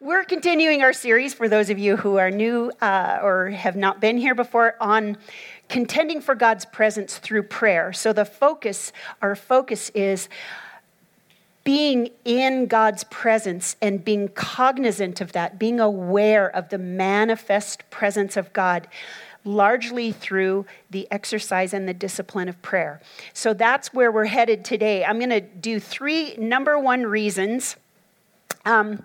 we're continuing our series for those of you who are new uh, or have not been here before on contending for God's presence through prayer. So, the focus, our focus is being in God's presence and being cognizant of that, being aware of the manifest presence of God largely through the exercise and the discipline of prayer. So that's where we're headed today. I'm going to do three number one reasons. Um,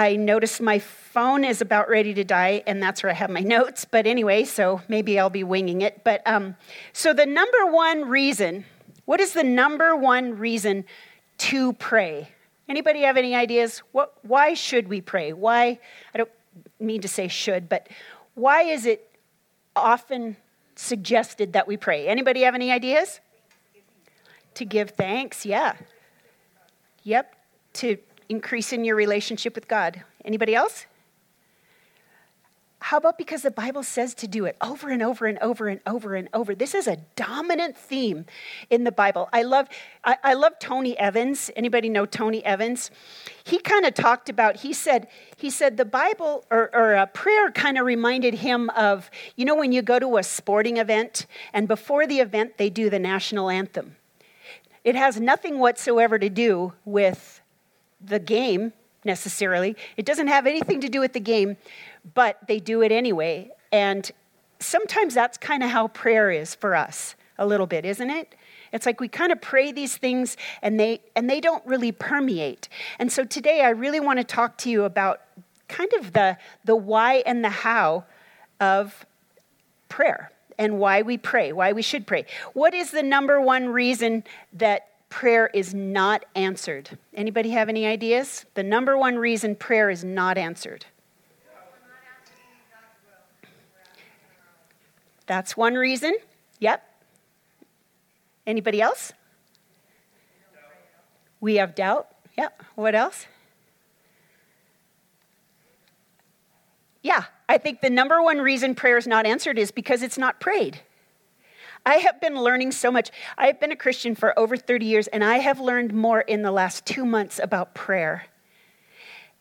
I noticed my phone is about ready to die, and that's where I have my notes. But anyway, so maybe I'll be winging it. But um, so the number one reason, what is the number one reason to pray? Anybody have any ideas? What, why should we pray? Why, I don't mean to say should, but why is it often suggested that we pray. Anybody have any ideas? To give thanks, yeah. Yep, to increase in your relationship with God. Anybody else? How about because the Bible says to do it over and over and over and over and over? This is a dominant theme in the Bible. I love, I, I love Tony Evans. Anybody know Tony Evans? He kind of talked about. He said, he said the Bible or, or a prayer kind of reminded him of, you know, when you go to a sporting event and before the event they do the national anthem. It has nothing whatsoever to do with the game necessarily. It doesn't have anything to do with the game but they do it anyway. And sometimes that's kind of how prayer is for us, a little bit, isn't it? It's like we kind of pray these things and they and they don't really permeate. And so today I really want to talk to you about kind of the the why and the how of prayer and why we pray, why we should pray. What is the number one reason that prayer is not answered? Anybody have any ideas? The number one reason prayer is not answered. That's one reason. Yep. Anybody else? We have doubt. Yep. What else? Yeah, I think the number one reason prayer is not answered is because it's not prayed. I have been learning so much. I have been a Christian for over 30 years, and I have learned more in the last two months about prayer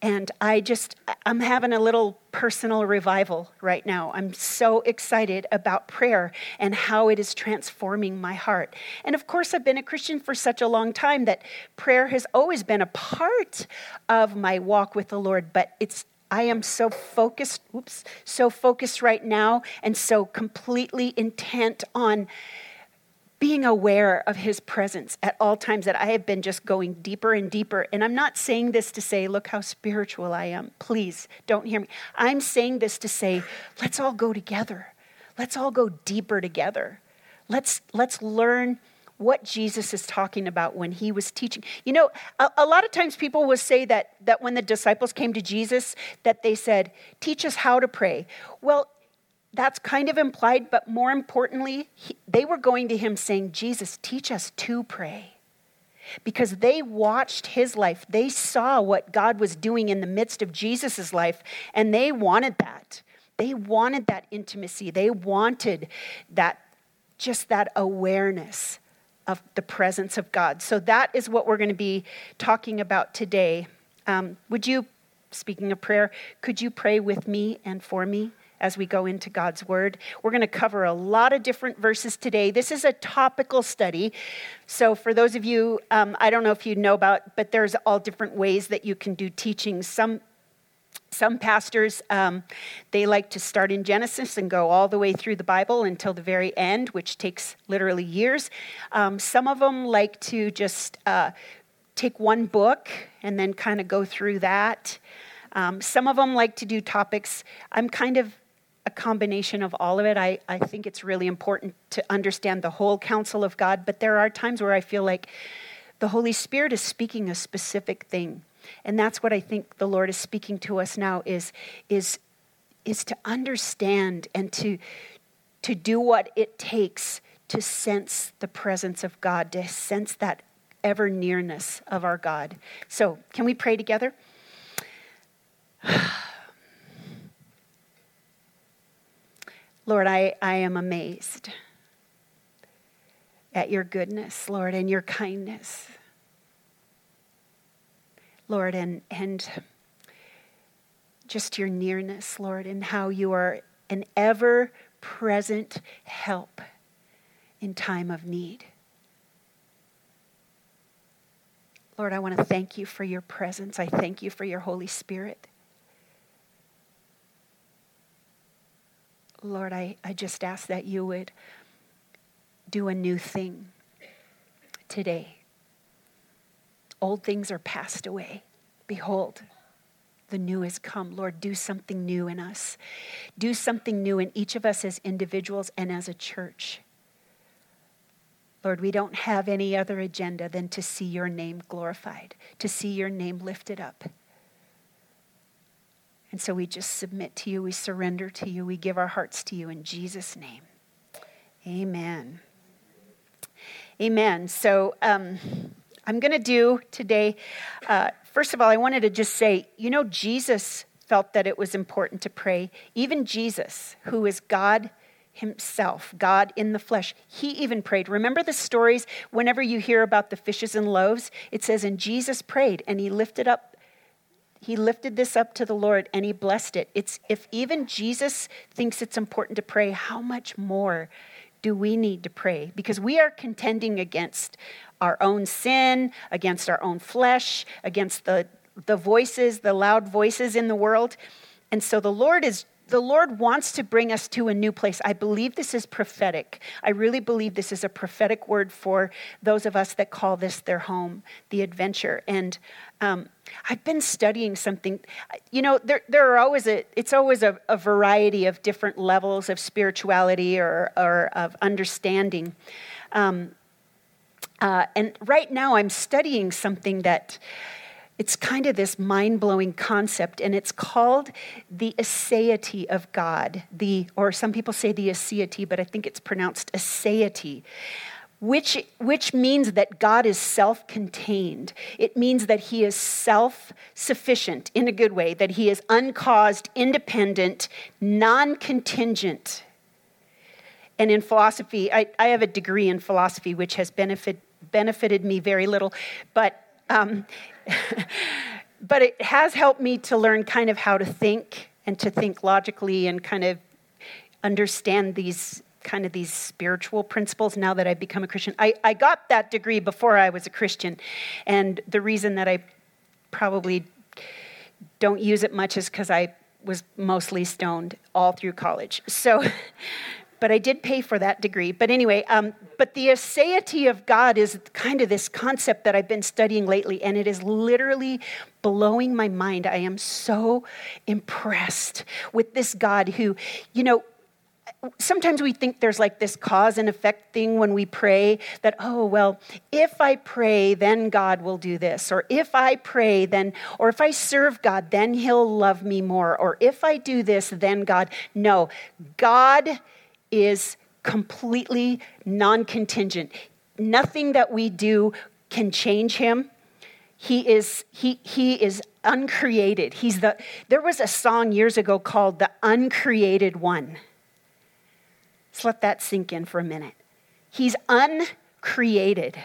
and I just, I'm having a little personal revival right now. I'm so excited about prayer and how it is transforming my heart. And of course, I've been a Christian for such a long time that prayer has always been a part of my walk with the Lord, but it's I am so focused, oops, so focused right now and so completely intent on being aware of his presence at all times that I have been just going deeper and deeper. And I'm not saying this to say, look how spiritual I am. Please don't hear me. I'm saying this to say, let's all go together. Let's all go deeper together. Let's, let's learn what Jesus is talking about when he was teaching. You know, a, a, lot of times people will say that, that when the disciples came to Jesus, that they said, teach us how to pray. Well, that's kind of implied, but more importantly, he, they were going to him saying, Jesus, teach us to pray. Because they watched his life. They saw what God was doing in the midst of Jesus' life, and they wanted that. They wanted that intimacy. They wanted that, just that awareness of the presence of God. So that is what we're going to be talking about today. Um, would you, speaking of prayer, could you pray with me and for me? as we go into God's Word. We're going to cover a lot of different verses today. This is a topical study. So, for those of you, um, I don't know if you know about, but there's all different ways that you can do teaching. Some some pastors um, they like to start in genesis and go all the way through the bible until the very end which takes literally years um, some of them like to just uh, take one book and then kind of go through that um, some of them like to do topics i'm kind of a combination of all of it. I, I think it's really important to understand the whole counsel of God, but there are times where I feel like the Holy Spirit is speaking a specific thing. And that's what I think the Lord is speaking to us now is, is, is to understand and to, to do what it takes to sense the presence of God, to sense that ever nearness of our God. So, can we pray together? Lord, I, I am amazed at your goodness, Lord, and your kindness. Lord, and, and just your nearness, Lord, and how you are an ever present help in time of need. Lord, I want to thank you for your presence. I thank you for your Holy Spirit. Lord, I, I just ask that you would do a new thing today. Old things are passed away. Behold, the new has come. Lord, do something new in us. Do something new in each of us as individuals and as a church. Lord, we don't have any other agenda than to see your name glorified, to see your name lifted up. And so we just submit to you, we surrender to you, we give our hearts to you in Jesus' name. Amen. Amen. So um, I'm going to do today, uh, first of all, I wanted to just say, you know, Jesus felt that it was important to pray. Even Jesus, who is God himself, God in the flesh. He even prayed. Remember the stories whenever you hear about the fishes and loaves? It says, and Jesus prayed and he lifted up he lifted this up to the Lord and he blessed it. It's if even Jesus thinks it's important to pray, how much more do we need to pray? Because we are contending against our own sin, against our own flesh, against the the voices, the loud voices in the world. And so the Lord is the Lord wants to bring us to a new place. I believe this is prophetic. I really believe this is a prophetic word for those of us that call this their home, the adventure. And um, I've been studying something. You know, there, there are always a, it's always a, a variety of different levels of spirituality or, or of understanding. Um, uh, and right now I'm studying something that it's kind of this mind blowing concept, and it's called the aseity of God. The, or some people say the aseity, but I think it's pronounced aseity. Which, which means that God is self contained. It means that He is self sufficient in a good way, that He is uncaused, independent, non contingent. And in philosophy, I, I, have a degree in philosophy, which has benefit, benefited me very little, but um, but it has helped me to learn kind of how to think and to think logically and kind of understand these kind of these spiritual principles now that I've become a Christian. I, I got that degree before I was a Christian. And the reason that I probably don't use it much is because I was mostly stoned all through college. So but I did pay for that degree. But anyway, um, but the aseity of God is kind of this concept that I've been studying lately, and it is literally blowing my mind. I am so impressed with this God who, you know, sometimes we think there's like this cause and effect thing when we pray that, oh, well, if I pray, then God will do this. Or if I pray, then, or if I serve God, then He'll love me more. Or if I do this, then God. No, God is completely non contingent. Nothing that we do can change him. He is, he, he is uncreated. He's the, there was a song years ago called The Uncreated One. Let's let that sink in for a minute. He's uncreated.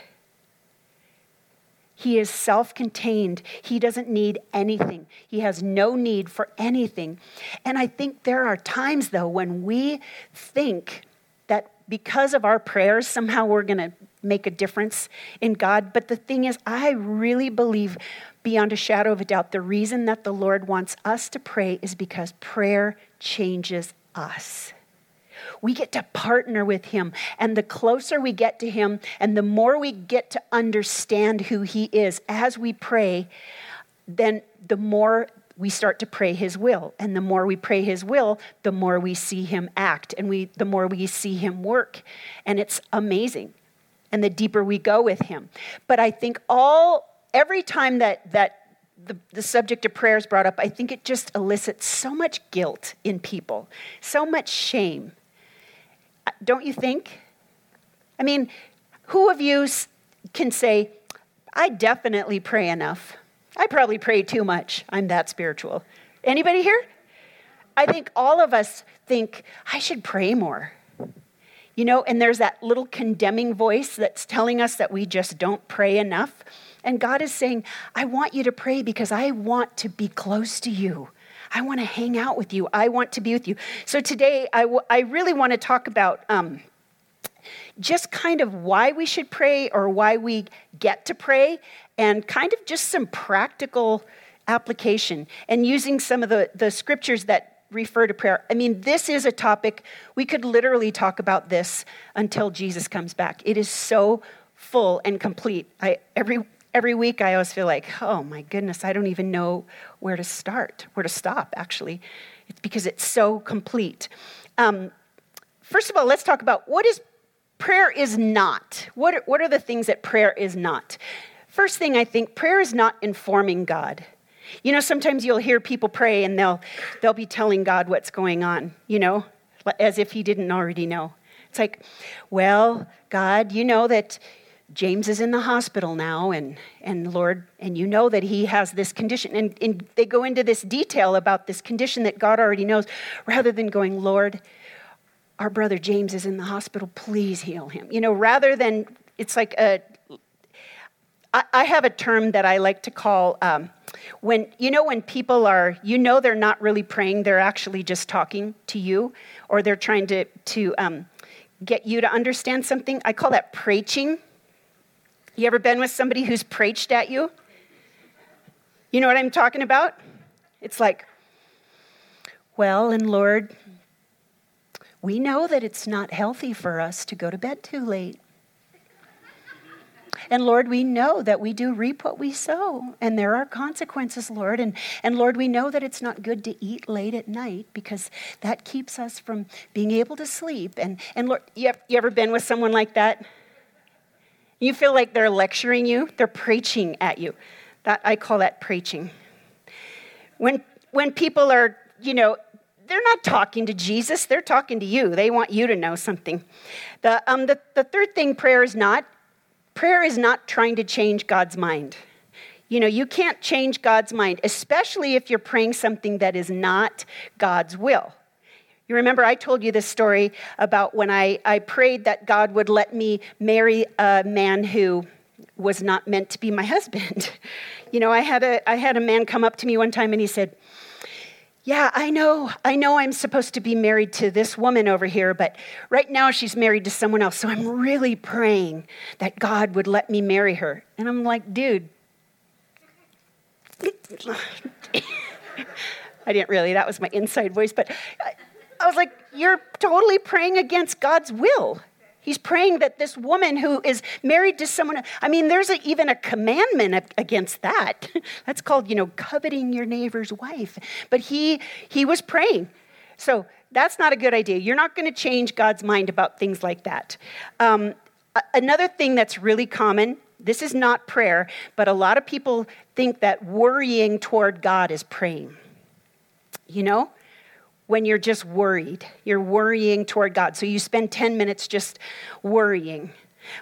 He is self contained. He doesn't need anything. He has no need for anything. And I think there are times, though, when we think that because of our prayers, somehow we're going to make a difference in God. But the thing is, I really believe beyond a shadow of a doubt the reason that the Lord wants us to pray is because prayer changes us we get to partner with Him. And the closer we get to Him and the more we get to understand who He is as we pray, then the more we start to pray his will. And the more we pray his will the more we see him act and we the more we see him work. And it's amazing and the deeper we go with him. But i think all every time that that the, the subject of prayer is brought up i think it just elicits so much guilt in people so much shame don't you think? I mean, who of you can say, I definitely pray enough? I probably pray too much. I'm that spiritual. Anybody here? I think all of us think, I should pray more. You know, and there's that little condemning voice that's telling us that we just don't pray enough. And God is saying, I want you to pray because I want to be close to you. I want to hang out with you. I want to be with you. So today, I, w- I really want to talk about um, just kind of why we should pray or why we get to pray, and kind of just some practical application and using some of the, the scriptures that refer to prayer. I mean, this is a topic, we could literally talk about this until Jesus comes back. It is so full and complete. I, every, every week, I always feel like, oh my goodness, I don't even know where to start, where to stop, actually. It's because it's so complete. Um, first of all, let's talk about what is prayer is not. What are, what are the things that prayer is not? First thing I think, prayer is not informing God. You know, sometimes you'll hear people pray and they'll, they'll be telling God what's going on, you know, as if he didn't already know. It's like, well, God, you know that James is in the hospital now, and, and Lord, and you know that he has this condition. And, and they go into this detail about this condition that God already knows, rather than going, Lord, our brother James is in the hospital, please heal him. You know, rather than, it's like a, I, I have a term that I like to call um, when, you know, when people are, you know, they're not really praying, they're actually just talking to you, or they're trying to, to um, get you to understand something. I call that preaching. You ever been with somebody who's preached at you? You know what I'm talking about? It's like, well, and Lord, we know that it's not healthy for us to go to bed too late. And Lord, we know that we do reap what we sow, and there are consequences, Lord. And, and Lord, we know that it's not good to eat late at night because that keeps us from being able to sleep. And, and Lord, you, have, you ever been with someone like that? You feel like they're lecturing you, they're preaching at you. That, I call that preaching. When, when people are, you know, they're not talking to Jesus, they're talking to you. They want you to know something. The, um, the, the third thing prayer is not Prayer is not trying to change God's mind. You know, you can't change God's mind, especially if you're praying something that is not God's will. You remember I told you this story about when I, I prayed that God would let me marry a man who was not meant to be my husband. You know, I had a, I had a man come up to me one time and he said, yeah, I know. I know I'm supposed to be married to this woman over here, but right now she's married to someone else. So I'm really praying that God would let me marry her. And I'm like, dude. I didn't really, that was my inside voice, but I was like, you're totally praying against God's will. He's praying that this woman who is married to someone, I mean, there's a, even a commandment against that. That's called, you know, coveting your neighbor's wife. But he, he was praying. So that's not a good idea. You're not going to change God's mind about things like that. Um, another thing that's really common this is not prayer, but a lot of people think that worrying toward God is praying. You know? When you're just worried. You're worrying toward God. So you spend 10 minutes just worrying.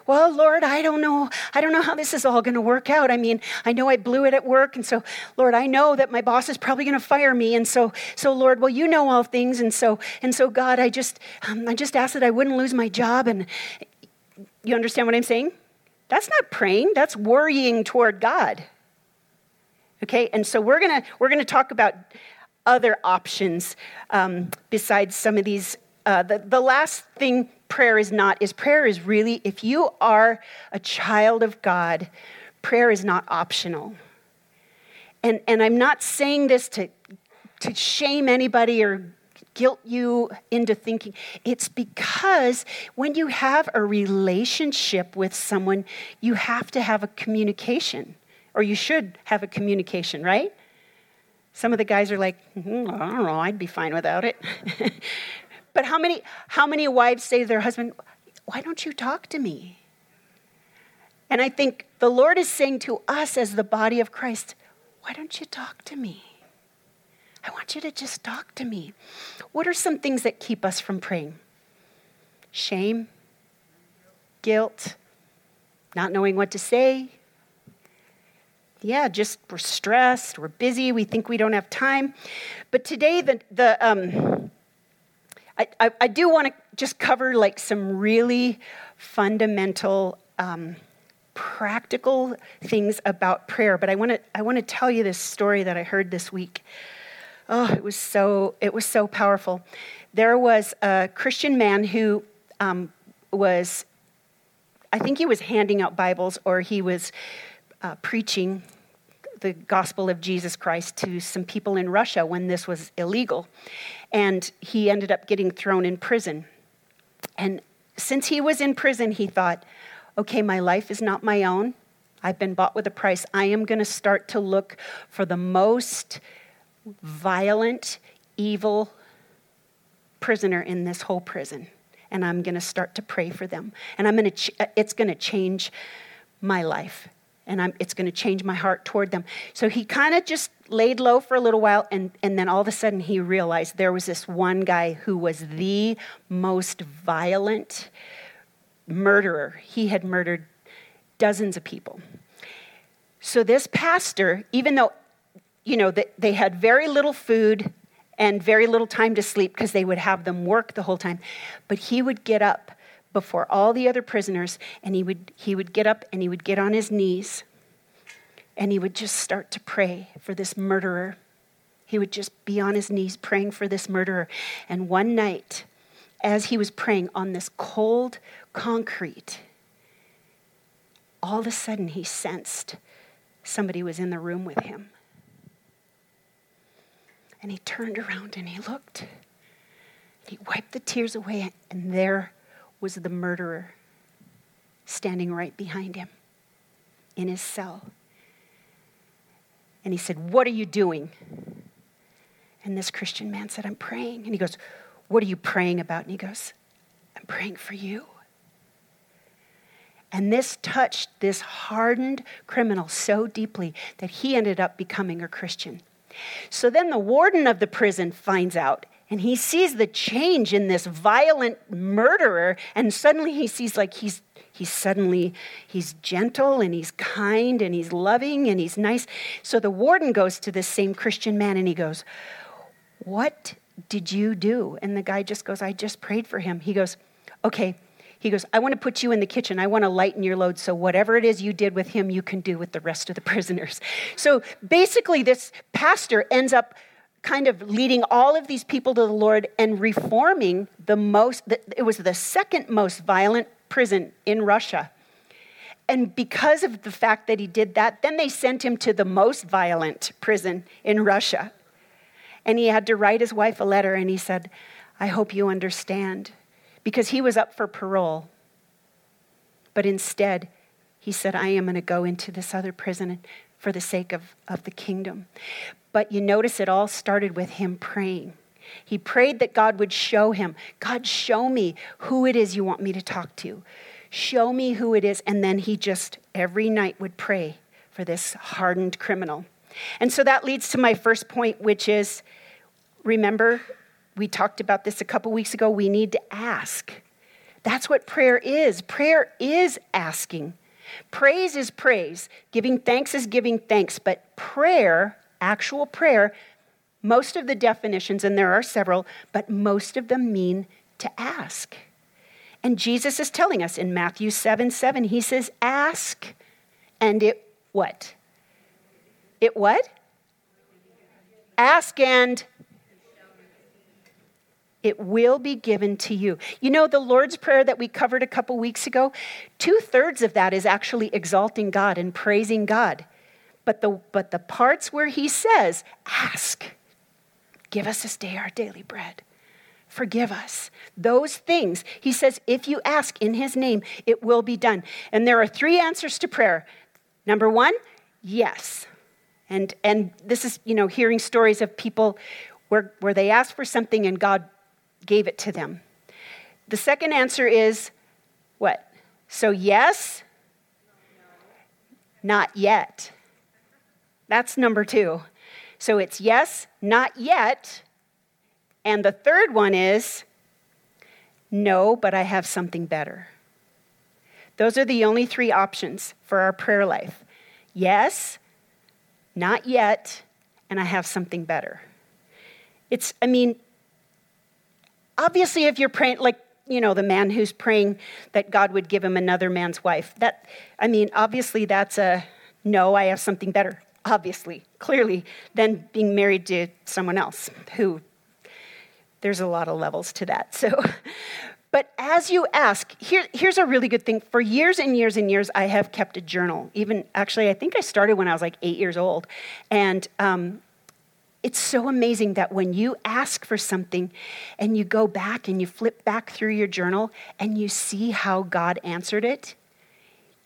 Well, Lord, I don't know. I don't know how this is all going to work out. I mean, I know I blew it at work, and so, Lord, I know that my boss is probably going to fire me, and so, so, Lord, well, you know all things, and so, and so, God, I just, um, I just asked that I wouldn't lose my job, and you understand what I'm saying? That's not praying. That's worrying toward God. Okay, and so we're gonna we're gonna talk about other options um, besides some of these. Uh, the, the last thing prayer is not is prayer is really, if you are a child of God, prayer is not optional. And, and I'm not saying this to, to shame anybody or guilt you into thinking. It's because when you have a relationship with someone, you have to have a communication, or you should have a communication, right? Some of the guys are like, mm, I don't know, I'd be fine without it. but how many, how many wives say to their husband, Why don't you talk to me? And I think the Lord is saying to us as the body of Christ, Why don't you talk to me? I want you to just talk to me. What are some things that keep us from praying? Shame, guilt, not knowing what to say, yeah, just we're stressed, we're busy, we think we don't have time. But today, the, the um, I, I, I do want to just cover like some really fundamental, um, practical things about prayer. But I want to I want to tell you this story that I heard this week. Oh, it was so it was so powerful. There was a Christian man who um, was, I think he was handing out Bibles or he was uh, preaching the gospel of Jesus Christ to some people in Russia when this was illegal. And he ended up getting thrown in prison. And since he was in prison, he thought, okay, my life is not my own. I've been bought with a price. I am going to start to look for the most violent, evil prisoner in this whole prison. And I'm going to start to pray for them. And I'm going to, ch- it's going to change my life and I'm, it's going to change my heart toward them. So he kind of just laid low for a little while, and, and then all of a sudden he realized there was this one guy who was the most violent murderer. He had murdered dozens of people. So this pastor, even though, you know, they, they had very little food and very little time to sleep because they would have them work the whole time, but he would get up before all the other prisoners, and he would, he would get up and he would get on his knees and he would just start to pray for this murderer. He would just be on his knees praying for this murderer. And one night, as he was praying on this cold concrete, all of a sudden he sensed somebody was in the room with him. And he turned around and he looked. He wiped the tears away, and there was the murderer standing right behind him in his cell. And he said, What are you doing? And this Christian man said, I'm praying. And he goes, What are you praying about? And he goes, I'm praying for you. And this touched this hardened criminal so deeply that he ended up becoming a Christian. So then the warden of the prison finds out and he sees the change in this violent murderer and suddenly he sees like he's he's suddenly he's gentle and he's kind and he's loving and he's nice. So the warden goes to this same christian man and he goes what did you do? And the guy just goes i just prayed for him. He goes okay. He goes i want to put you in the kitchen. I want to lighten your load so whatever it is you did with him you can do with the rest of the prisoners. So basically this pastor ends up kind of leading all of these people to the Lord and reforming the most, it was the second most violent prison in Russia. And because of the fact that he did that, then they sent him to the most violent prison in Russia. And he had to write his wife a letter and he said, I hope you understand. Because he was up for parole. But instead, he said, I am going to go into this other prison for the sake of, of the kingdom. But you notice it all started with him praying. He prayed that God would show him, God, show me who it is you want me to talk to. Show me who it is. And then he just every night would pray for this hardened criminal. And so that leads to my first point, which is remember, we talked about this a couple weeks ago. We need to ask. That's what prayer is. Prayer is asking. Praise is praise. Giving thanks is giving thanks. But prayer actual prayer, most of the definitions, and there are several, but most of them mean to ask. And Jesus is telling us in Matthew 7 7, he says, Ask, and it what? It what? Ask and it will be given to you. You know, the Lord's Prayer that we covered a couple weeks ago, two thirds of that is actually exalting God and praising God. But the, but the parts where he says, ask, give us this day our daily bread, forgive us, those things, he says, if you ask in his name, it will be done. And there are three answers to prayer. Number one, yes. And, and this is, you know, hearing stories of people where, where they asked for something and God gave it to them. The second answer is what? So, yes, not yet. That's number two. So it's yes, not yet. And the third one is no, but I have something better. Those are the only three options for our prayer life yes, not yet, and I have something better. It's, I mean, obviously, if you're praying, like, you know, the man who's praying that God would give him another man's wife, that, I mean, obviously, that's a no, I have something better. obviously, clearly, than being married to someone else who there's a lot of levels to that. So, but as you ask, here, here's a really good thing. For years and years and years, I have kept a journal. Even actually, I think I started when I was like eight years old. And um, it's so amazing that when you ask for something and you go back and you flip back through your journal and you see how God answered it,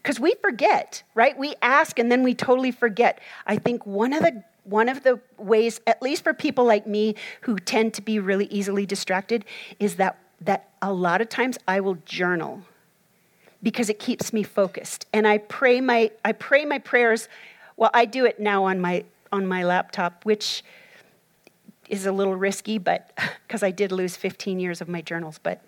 because we forget, right? We ask and then we totally forget. I think one of the one of the ways, at least for people like me who tend to be really easily distracted, is that, that a lot of times I will journal because it keeps me focused. And I pray my, I pray my prayers. Well, I do it now on my, on my laptop, which is a little risky, but because I did lose 15 years of my journals, but,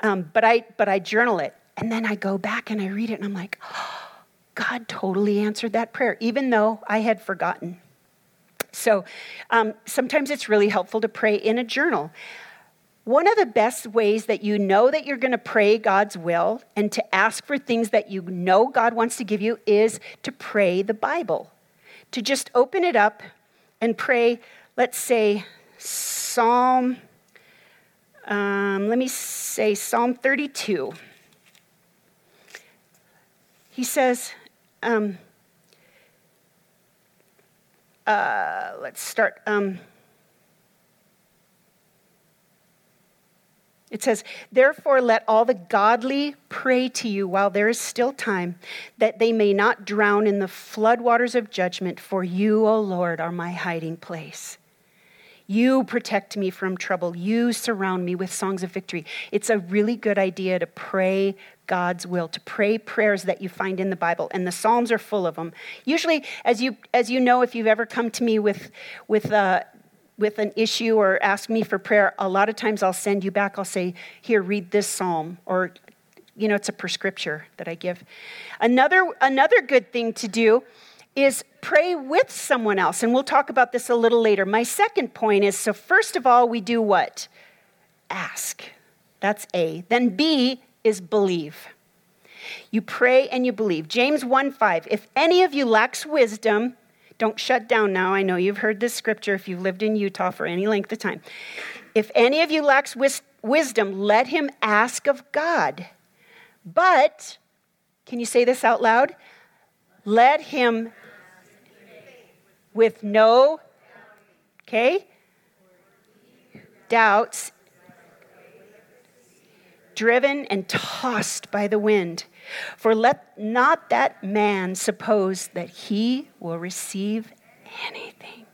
um, but, I, but I journal it. And then I go back and I read it and I'm like, oh, God totally answered that prayer, even though I had forgotten. So um, sometimes it's really helpful to pray in a journal. One of the best ways that you know that you're going to pray God's will and to ask for things that you know God wants to give you is to pray the Bible. To just open it up and pray, let's say, Psalm, um, let me say Psalm 32. He says, um, uh, let's start. Um, It says, Therefore, let all the godly pray to you while there is still time, that they may not drown in the floodwaters of judgment, for you, O Lord, are my hiding place. You protect me from trouble. You surround me with songs of victory. It's a really good idea to pray God's will, to pray prayers that you find in the Bible, and the Psalms are full of them. Usually, as you as you know, if you've ever come to me with with uh, with an issue or ask me for prayer, a lot of times I'll send you back. I'll say, "Here, read this psalm," or you know, it's a prescripture that I give. Another another good thing to do is pray with someone else. And we'll talk about this a little later. My second point is so, first of all, we do what? Ask. That's A. Then B is believe. You pray and you believe. James 1 5. If any of you lacks wisdom, don't shut down now. I know you've heard this scripture if you've lived in Utah for any length of time. If any of you lacks wis- wisdom, let him ask of God. But, can you say this out loud? Let him with no, okay, doubts, driven and tossed by the wind. For let not that man suppose that he will receive anything.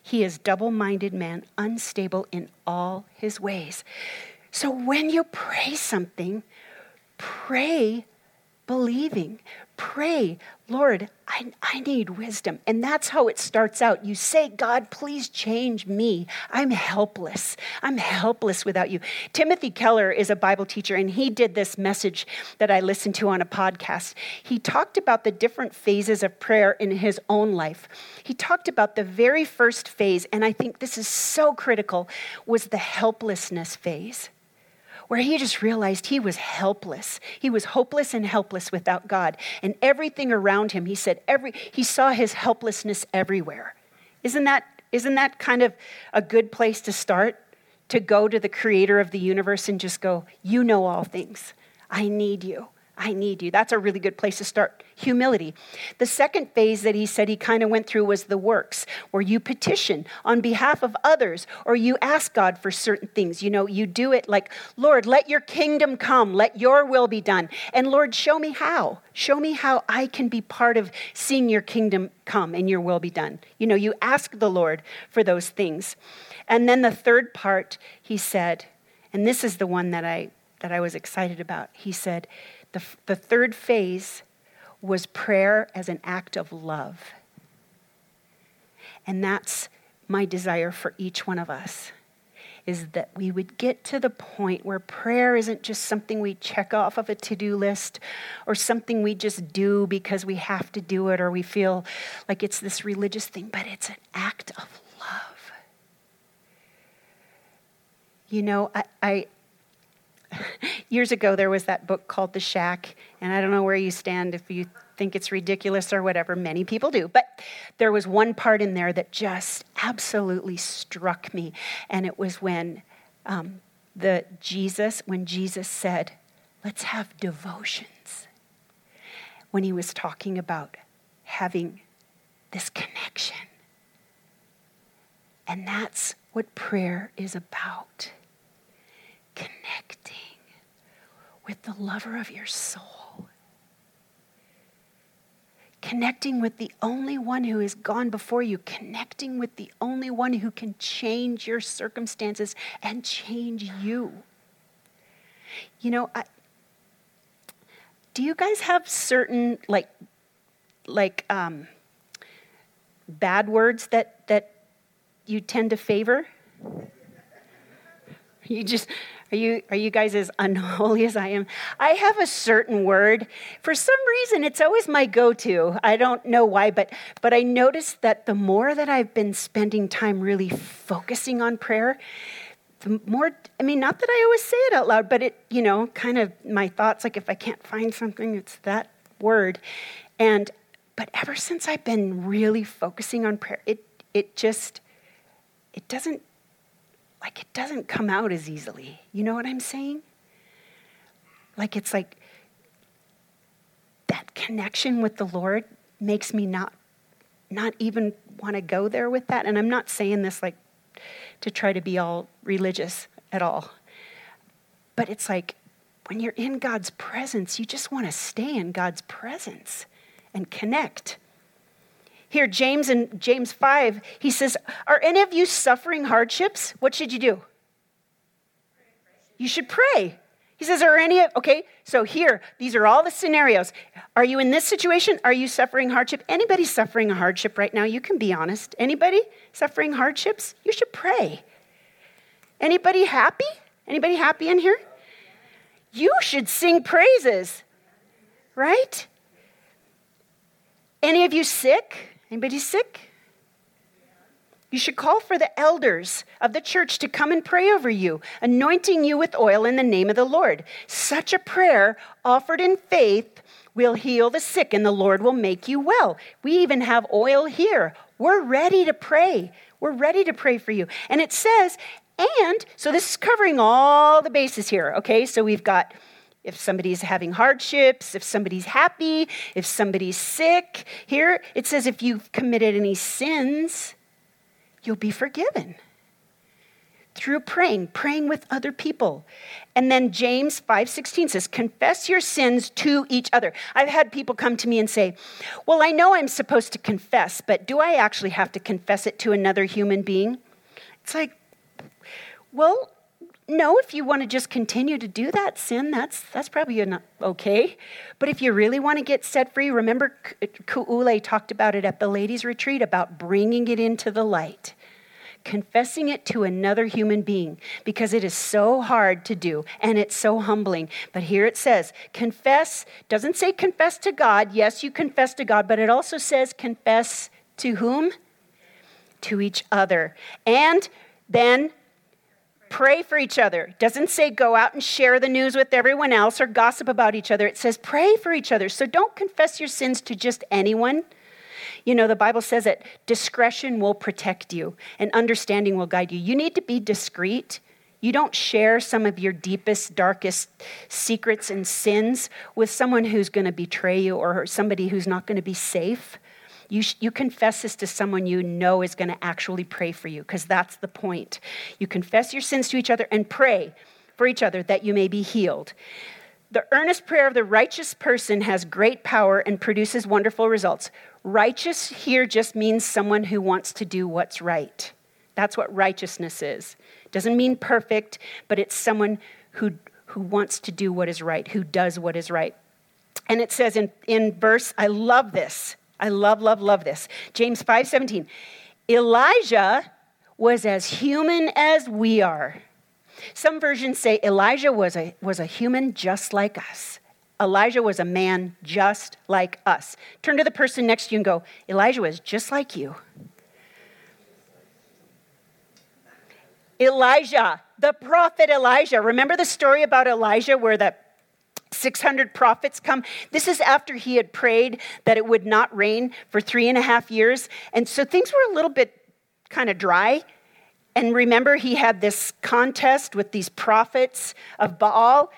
He is double minded man, unstable in all his ways. So when you pray something, pray believing. Pray, Lord, I, I need wisdom. And that's how it starts out. You say, God, please change me. I'm helpless. I'm helpless without you. Timothy Keller is a Bible teacher, and he did this message that I listened to on a podcast. He talked about the different phases of prayer in his own life. He talked about the very first phase, and I think this is so critical, was the helplessness phase where he just realized he was helpless. He was hopeless and helpless without God. And everything around him, he said, every, he saw his helplessness everywhere. Isn't that, isn't that kind of a good place to start? To go to the creator of the universe and just go, You know all things. I need you. I need you. That's a really good place to start. Humility. The second phase that he said he kind of went through was the works, where you petition on behalf of others or you ask God for certain things. You know, you do it like, Lord, let your kingdom come, let your will be done. And Lord, show me how. Show me how I can be part of seeing your kingdom come and your will be done. You know, you ask the Lord for those things. And then the third part, he said, and this is the one that I that I was excited about. He said, the, the third phase was prayer as an act of love. And that's my desire for each one of us is that we would get to the point where prayer isn't just something we check off of a to-do list or something we just do because we have to do it or we feel like it's this religious thing, but it's an act of love. You know, I, I years ago there was that book called The Shack, and I don't know where you stand if you think it's ridiculous or whatever. Many people do. But there was one part in there that just absolutely struck me. And it was when um, the Jesus, when Jesus said, let's have devotions. When he was talking about having this connection. And that's what prayer is about connecting with the lover of your soul. Connecting with the only one who has gone before you, connecting with the only one who can change your circumstances and change you. You know, I, do you guys have certain like like um, bad words that that you tend to favor? You just are you are you guys as unholy as I am? I have a certain word. For some reason it's always my go-to. I don't know why, but but I noticed that the more that I've been spending time really focusing on prayer, the more i mean not that i always say it out loud but it you know kind of my thoughts like if i can't find something it's that word and but ever since i've been really focusing on prayer it it just it doesn't like it doesn't come out as easily you know what i'm saying like it's like that connection with the lord makes me not not even want to go there with that and i'm not saying this like to try to be all religious at all. But it's like when you're in God's presence, you just want to stay in God's presence and connect. Here, James in James 5, he says, Are any of you suffering hardships? What should you do? You should pray. He says, Are any of, okay, so here, these are all the scenarios. Are you in this situation? Are you suffering hardship? Anybody suffering a hardship right now? You can be honest. Anybody suffering hardships? You should pray. Anybody happy? Anybody happy in here? You should sing praises, right? Any of you sick? Anybody sick? You should call for the elders of the church to come and pray over you, anointing you with oil in the name of the Lord. Such a prayer offered in faith will heal the sick, and the Lord will make you well. We even have oil here. We're ready to pray. We're ready to pray for you. And it says, and so this is covering all the bases here, okay? So we've got if somebody's having hardships, if somebody's happy, if somebody's sick. Here it says if you've committed any sins, you'll be forgiven. Through praying praying with other people. And then james 5.16 says confess your sins to each other. I've had people come to me and say well i know i'm supposed to confess but do i actually have to confess it to another human being? It's like well no if you want to just continue to do that sin that's that's probably not okay but if you really want to get set free remember kuule talked about it at the ladies retreat about bringing it into the light confessing it to another human being because it is so hard to do and it's so humbling. But here it says, confess, doesn't say confess to God. Yes, you confess to God, but it also says confess to whom? To each other. And then pray for each other. Doesn't say go out and share the news with everyone else or gossip about each other. It says pray for each other. So don't confess your sins to just anyone. You know, the Bible says that discretion will protect you and understanding will guide you. You need to be discreet. You don't share some of your deepest, darkest secrets and sins with someone who's going to betray you or somebody who's not going to be safe. You, sh- you confess this to someone you know is going to actually pray for you, because that's the point. You confess your sins to each other and pray for each other that you may be healed. The earnest prayer of the righteous person has great power and produces wonderful results. Righteous here just means someone who wants to do what's right. That's what righteousness is. Doesn't mean perfect, but it's someone who, who wants to do what is right, who does what is right. And it says in, in verse, I love this. I love, love, love this. James 5 17. Elijah was as human as we are. Some versions say Elijah was a, was a human just like us. Elijah was a man just like us. Turn to the person next to you and go, Elijah was just like you. Elijah, the prophet Elijah. Remember the story about Elijah where the 600 prophets come. This is after he had prayed that it would not rain for three and a half years. And so things were a little bit kind of dry. And remember, he had this contest with these prophets of Baal.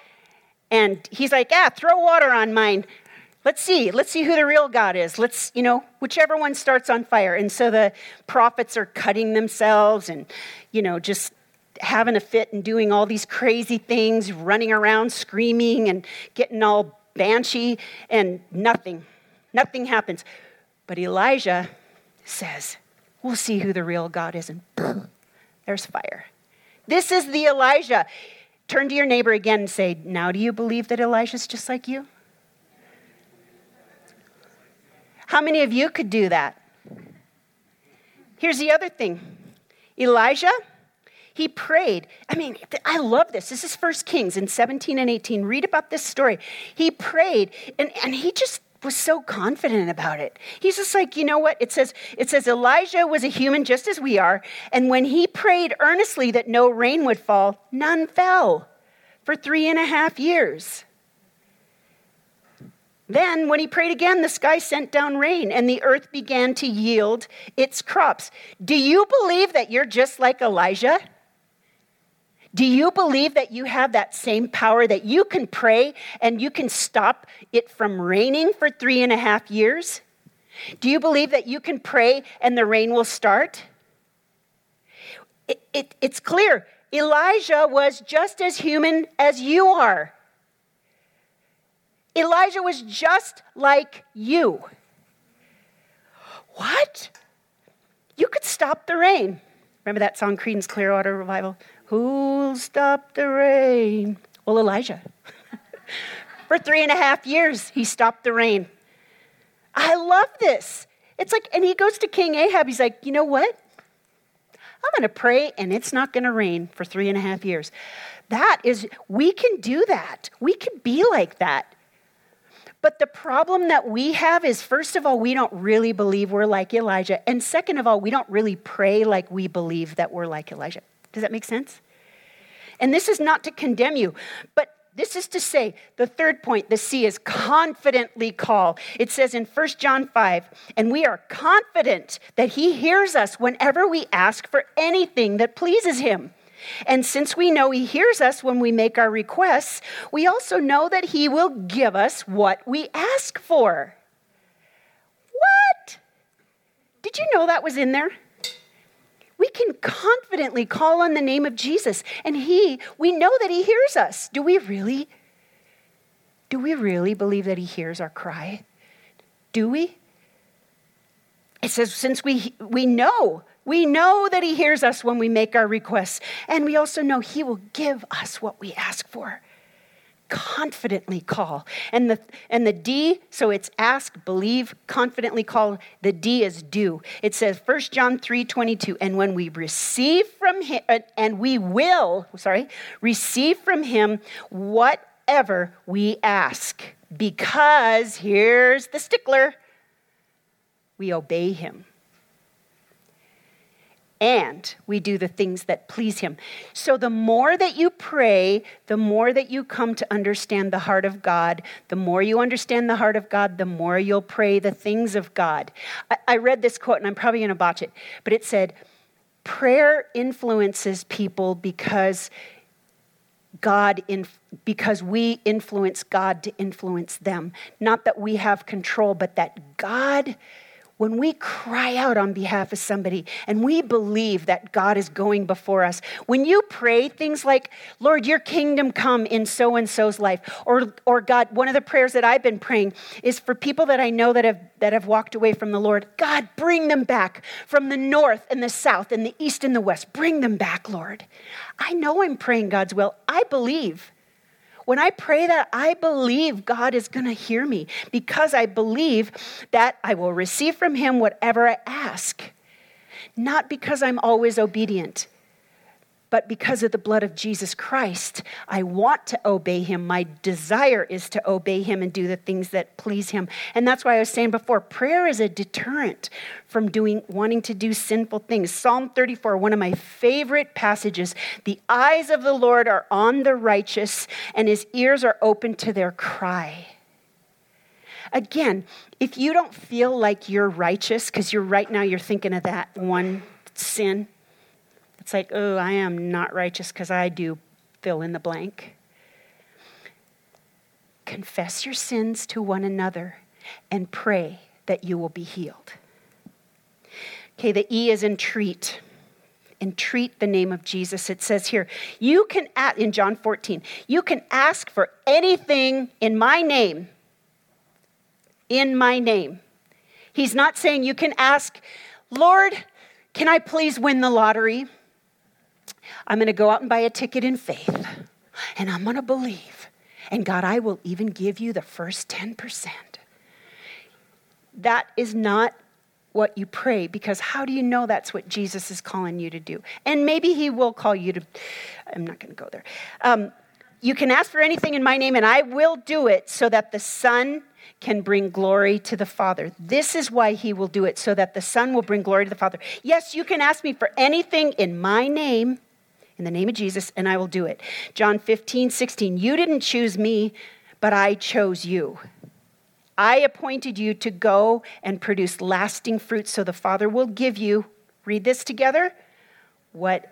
And he's like, ah, throw water on mine. Let's see. Let's see who the real God is. Let's, you know, whichever one starts on fire. And so the prophets are cutting themselves and, you know, just having a fit and doing all these crazy things, running around screaming and getting all banshee, and nothing, nothing happens. But Elijah says, We'll see who the real God is. And boom, there's fire. This is the Elijah. Turn to your neighbor again and say, Now do you believe that Elijah's just like you? How many of you could do that? Here's the other thing Elijah, he prayed. I mean, I love this. This is First Kings in 17 and 18. Read about this story. He prayed, and, and he just was so confident about it. He's just like, you know what? It says, it says Elijah was a human just as we are, and when he prayed earnestly that no rain would fall, none fell for three and a half years. Then, when he prayed again, the sky sent down rain and the earth began to yield its crops. Do you believe that you're just like Elijah? Do you believe that you have that same power that you can pray and you can stop it from raining for three and a half years? Do you believe that you can pray and the rain will start? It, it, it's clear. Elijah was just as human as you are. Elijah was just like you. What? You could stop the rain. Remember that song, Creedence Clearwater Revival? Who'll stop the rain? Well, Elijah. For three and a half years, he stopped the rain. I love this. It's like, and he goes to King Ahab. He's like, you know what? I'm going to pray and it's not going to rain for three and a half years. That is, we can do that. We can be like that. But the problem that we have is, first of all, we don't really believe we're like Elijah. And second of all, we don't really pray like we believe that we're like Elijah. Does that make sense? And this is not to condemn you, but this is to say, the third point, the C is confidently call. It says in 1 John 5, and we are confident that he hears us whenever we ask for anything that pleases him. And since we know he hears us when we make our requests, we also know that he will give us what we ask for. What? Did you know that was in there? We can confidently call on the name of Jesus and he we know that he hears us. Do we really do we really believe that he hears our cry? Do we? It says since we we know we know that he hears us when we make our requests and we also know he will give us what we ask for confidently call. And the, and the D, so it's ask, believe, confidently call. The D is do. It says 1 John 3 22, and when we receive from him, uh, and we will, sorry, receive from him whatever we ask, because here's the stickler we obey him and we do the things that please Him. So, the more that you pray, the more that you come to understand the heart of God. The more you understand the heart of God, the more you'll pray the things of God. I, I read this quote, and I'm probably going to botch it, but it said, Prayer influences people because God, in, because we influence God to influence them. Not that we have control, but that God when we cry out on behalf of somebody and we believe that God is going before us, when you pray things like, Lord, your kingdom come in so and so's life, or, or God, one of the prayers that I've been praying is for people that I know that have, that have walked away from the Lord, God, bring them back from the north and the south and the east and the west. Bring them back, Lord. I know I'm praying God's will. I believe. When I pray that, I believe God is going to hear me because I believe that I will receive from Him whatever I ask. Not because I'm always obedient, but because of the blood of Jesus Christ, I want to obey him. My desire is to obey him and do the things that please him. And that's why I was saying before prayer is a deterrent from doing wanting to do sinful things. Psalm 34, one of my favorite passages. The eyes of the Lord are on the righteous, and his ears are open to their cry. Again, if you don't feel like you're righteous, because you're right now you're thinking of that one sin, it's like, oh, I am not righteous because I do fill in the blank. Confess your sins to one another and pray that you will be healed. Okay, the E is entreat. Entreat the name of Jesus. It says here, you can, ask, in John 14, you can ask for anything in my name. In my name. He's not saying you can ask, Lord, can I please win the lottery? I'm going to go out and buy a ticket in faith, and I'm going to believe. And God, I will even give you the first 10%. That is not what you pray because how do you know that's what Jesus is calling you to do? And maybe He will call you to, I'm not going to go there. Um, you can ask for anything in my name, and I will do it so that the Son can bring glory to the Father. This is why He will do it, so that the Son will bring glory to the Father. Yes, you can ask me for anything in my name, in the name of Jesus, and I will do it. John 15, 16. You didn't choose me, but I chose you. I appointed you to go and produce lasting fruit, so the Father will give you, read this together, what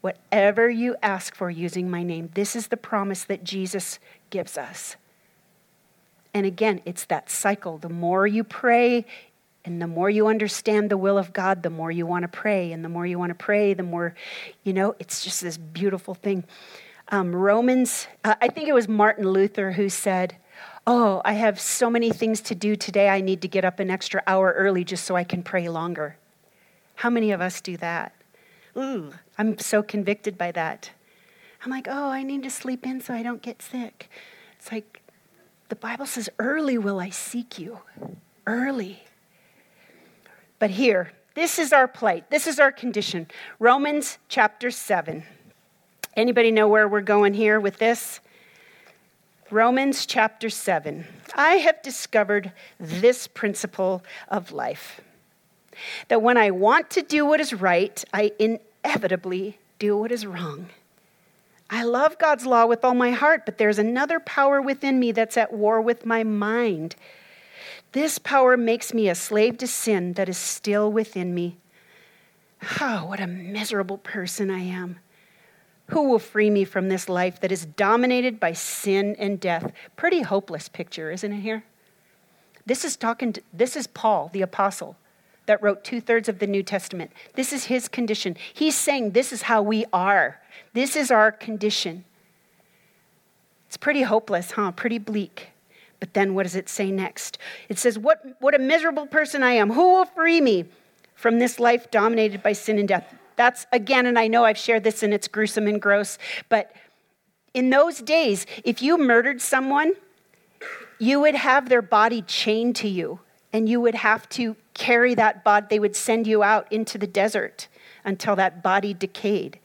whatever you ask for using my name. This is the promise that Jesus gives us. And again, it's that cycle. The more you pray and the more you understand the will of God, the more you want to pray. And the more you want to pray, the more, you know, it's just this beautiful thing. Um, Romans, uh, I think it was Martin Luther who said, Oh, I have so many things to do today. I need to get up an extra hour early just so I can pray longer. How many of us do that? Ooh, I'm so convicted by that. I'm like, oh, I need to sleep in so I don't get sick. It's like the Bible says, early will I seek you. Early. But here, this is our plight. This is our condition. Romans chapter 7. Anybody know where we're going here with this? Romans chapter 7. I have discovered this principle of life that when I want to do what is right, I inevitably do what is wrong. I love God's law with all my heart, but there's another power within me that's at war with my mind. This power makes me a slave to sin that is still within me. Oh, what a miserable person I am. Who will free me from this life that is dominated by sin and death? Pretty hopeless picture, isn't it here? This is talking to, this is Paul, the apostle, that wrote two thirds of the New Testament. This is his condition. He's saying this is how we are. This is our condition. It's pretty hopeless, huh? Pretty bleak. But then what does it say next? It says, What, what a miserable person I am. Who will free me from this life dominated by sin and death? That's again, and I know I've shared this and it's gruesome and gross, but in those days, if you murdered someone, you would have their body chained to you and you would have to carry that body. They would send you out into the desert until that body decayed.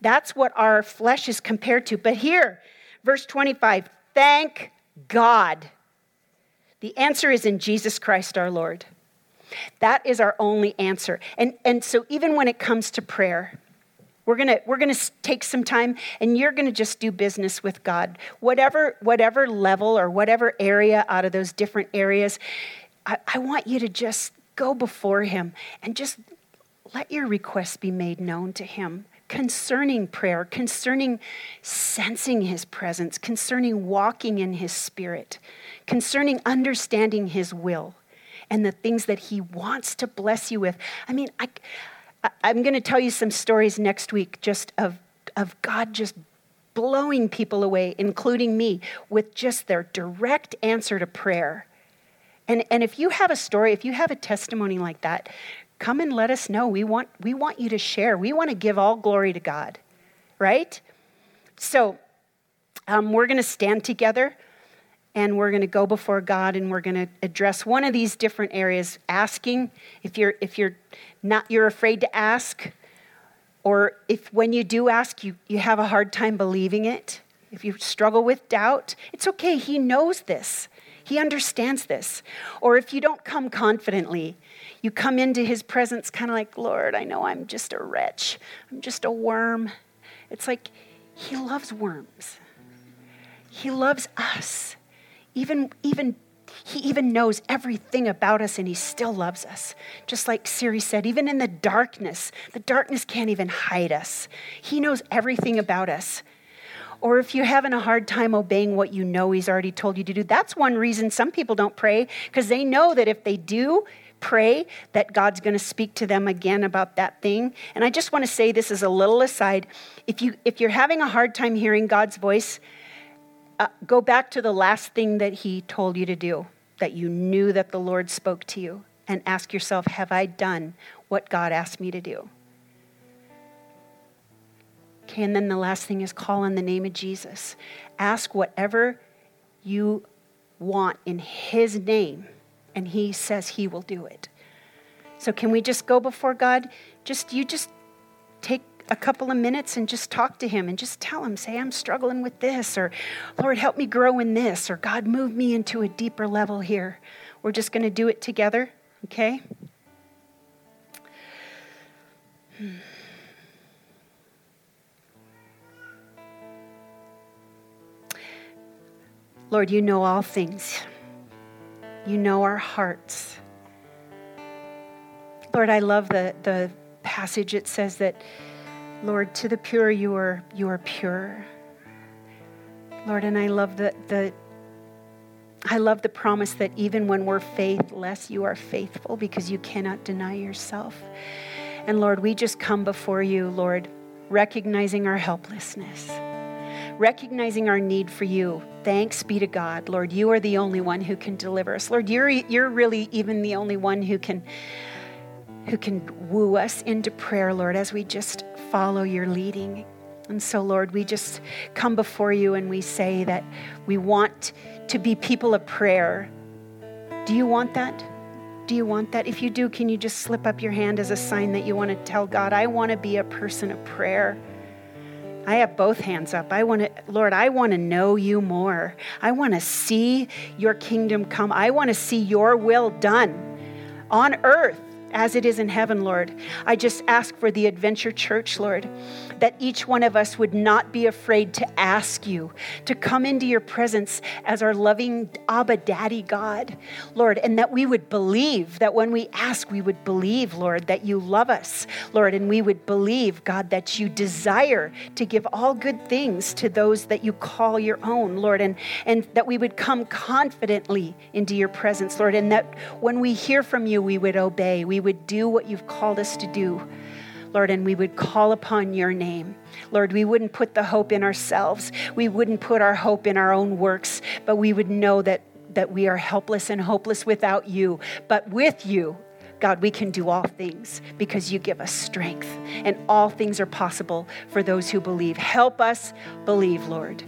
That's what our flesh is compared to. But here, verse 25, thank God? The answer is in Jesus Christ our Lord. That is our only answer. And, and so, even when it comes to prayer, we're gonna, we're gonna take some time and you're gonna just do business with God. Whatever, whatever level or whatever area out of those different areas, I, I want you to just go before Him and just let your requests be made known to Him concerning prayer, concerning sensing his presence, concerning walking in his spirit, concerning understanding his will and the things that he wants to bless you with. I mean, I, I'm going to tell you some stories next week just of, of God just blowing people away, including me, with just their direct answer to prayer. And, and if you have a story, if you have a testimony like that, come and let us know. We want, we want you to share. We want to give all glory to God, right? So um, we're going to stand together and we're going to go before God and we're going to address one of these different areas asking if you're if you're not you're afraid to ask or if when you do ask, you, you have a hard time believing it, if you struggle with doubt, it's okay. He knows this, He understands this. Or if you don't come confidently, you come into His presence kind of like, Lord, I know I'm just a wretch, I'm just a worm. It's like He loves worms, He loves us. Even, even he even knows everything about us and he still loves us. Just like Siri said, even in the darkness, the darkness can't even hide us. He knows everything about us. Or if you're having a hard time obeying what you know he's already told you to do, that's one reason some people don't pray because they know that if they do pray, that God's going to speak to them again about that thing. And I just want to say this as a little aside. If you if you're having a hard time hearing God's voice, uh, go back to the last thing that he told you to do, that you knew that the Lord spoke to you, and ask yourself, Have I done what God asked me to do? Okay, and then the last thing is call on the name of Jesus. Ask whatever you want in his name, and he says he will do it. So, can we just go before God? Just you just take a couple of minutes and just talk to him and just tell him, say, I'm struggling with this, or Lord, help me grow in this, or God, move me into a deeper level here. We're just going to do it together, okay? Hmm. Lord, you know all things. You know our hearts. Lord, I love the, the passage. It says that Lord, to the pure, you are, you are pure. Lord, and I love the, the I love the promise that even when we're faithless, you are faithful because you cannot deny yourself. And Lord, we just come before you, Lord, recognizing our helplessness, recognizing our need for you. Thanks be to God. Lord, you are the only one who can deliver us. Lord, you're, you're really even the only one who can who can woo us into prayer, Lord, as we just follow your leading. And so, Lord, we just come before you and we say that we want to be people of prayer. Do you want that? Do you want that? If you do, can you just slip up your hand as a sign that you want to tell God, I want to be a person of prayer? I have both hands up. I want to, Lord, I want to know you more. I want to see your kingdom come. I want to see your will done on earth as it is in heaven, Lord. I just ask for the Adventure Church, Lord, that each one of us would not be afraid to ask you, to come into your presence as our loving Abba Daddy God, Lord, and that we would believe that when we ask, we would believe, Lord, that you love us, Lord, and we would believe, God, that you desire to give all good things to those that you call your own, Lord, and, and that we would come confidently into your presence, Lord, and that when we hear from you, we would obey. We would do what you've called us to do. Lord, and we would call upon your name. Lord, we wouldn't put the hope in ourselves. We wouldn't put our hope in our own works, but we would know that, that we are helpless and hopeless without you. But with you, God, we can do all things because you give us strength, and all things are possible for those who believe. Help us believe, Lord.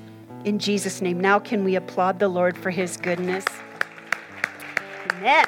In Jesus' name. Now, can we applaud the Lord for his goodness? Amen.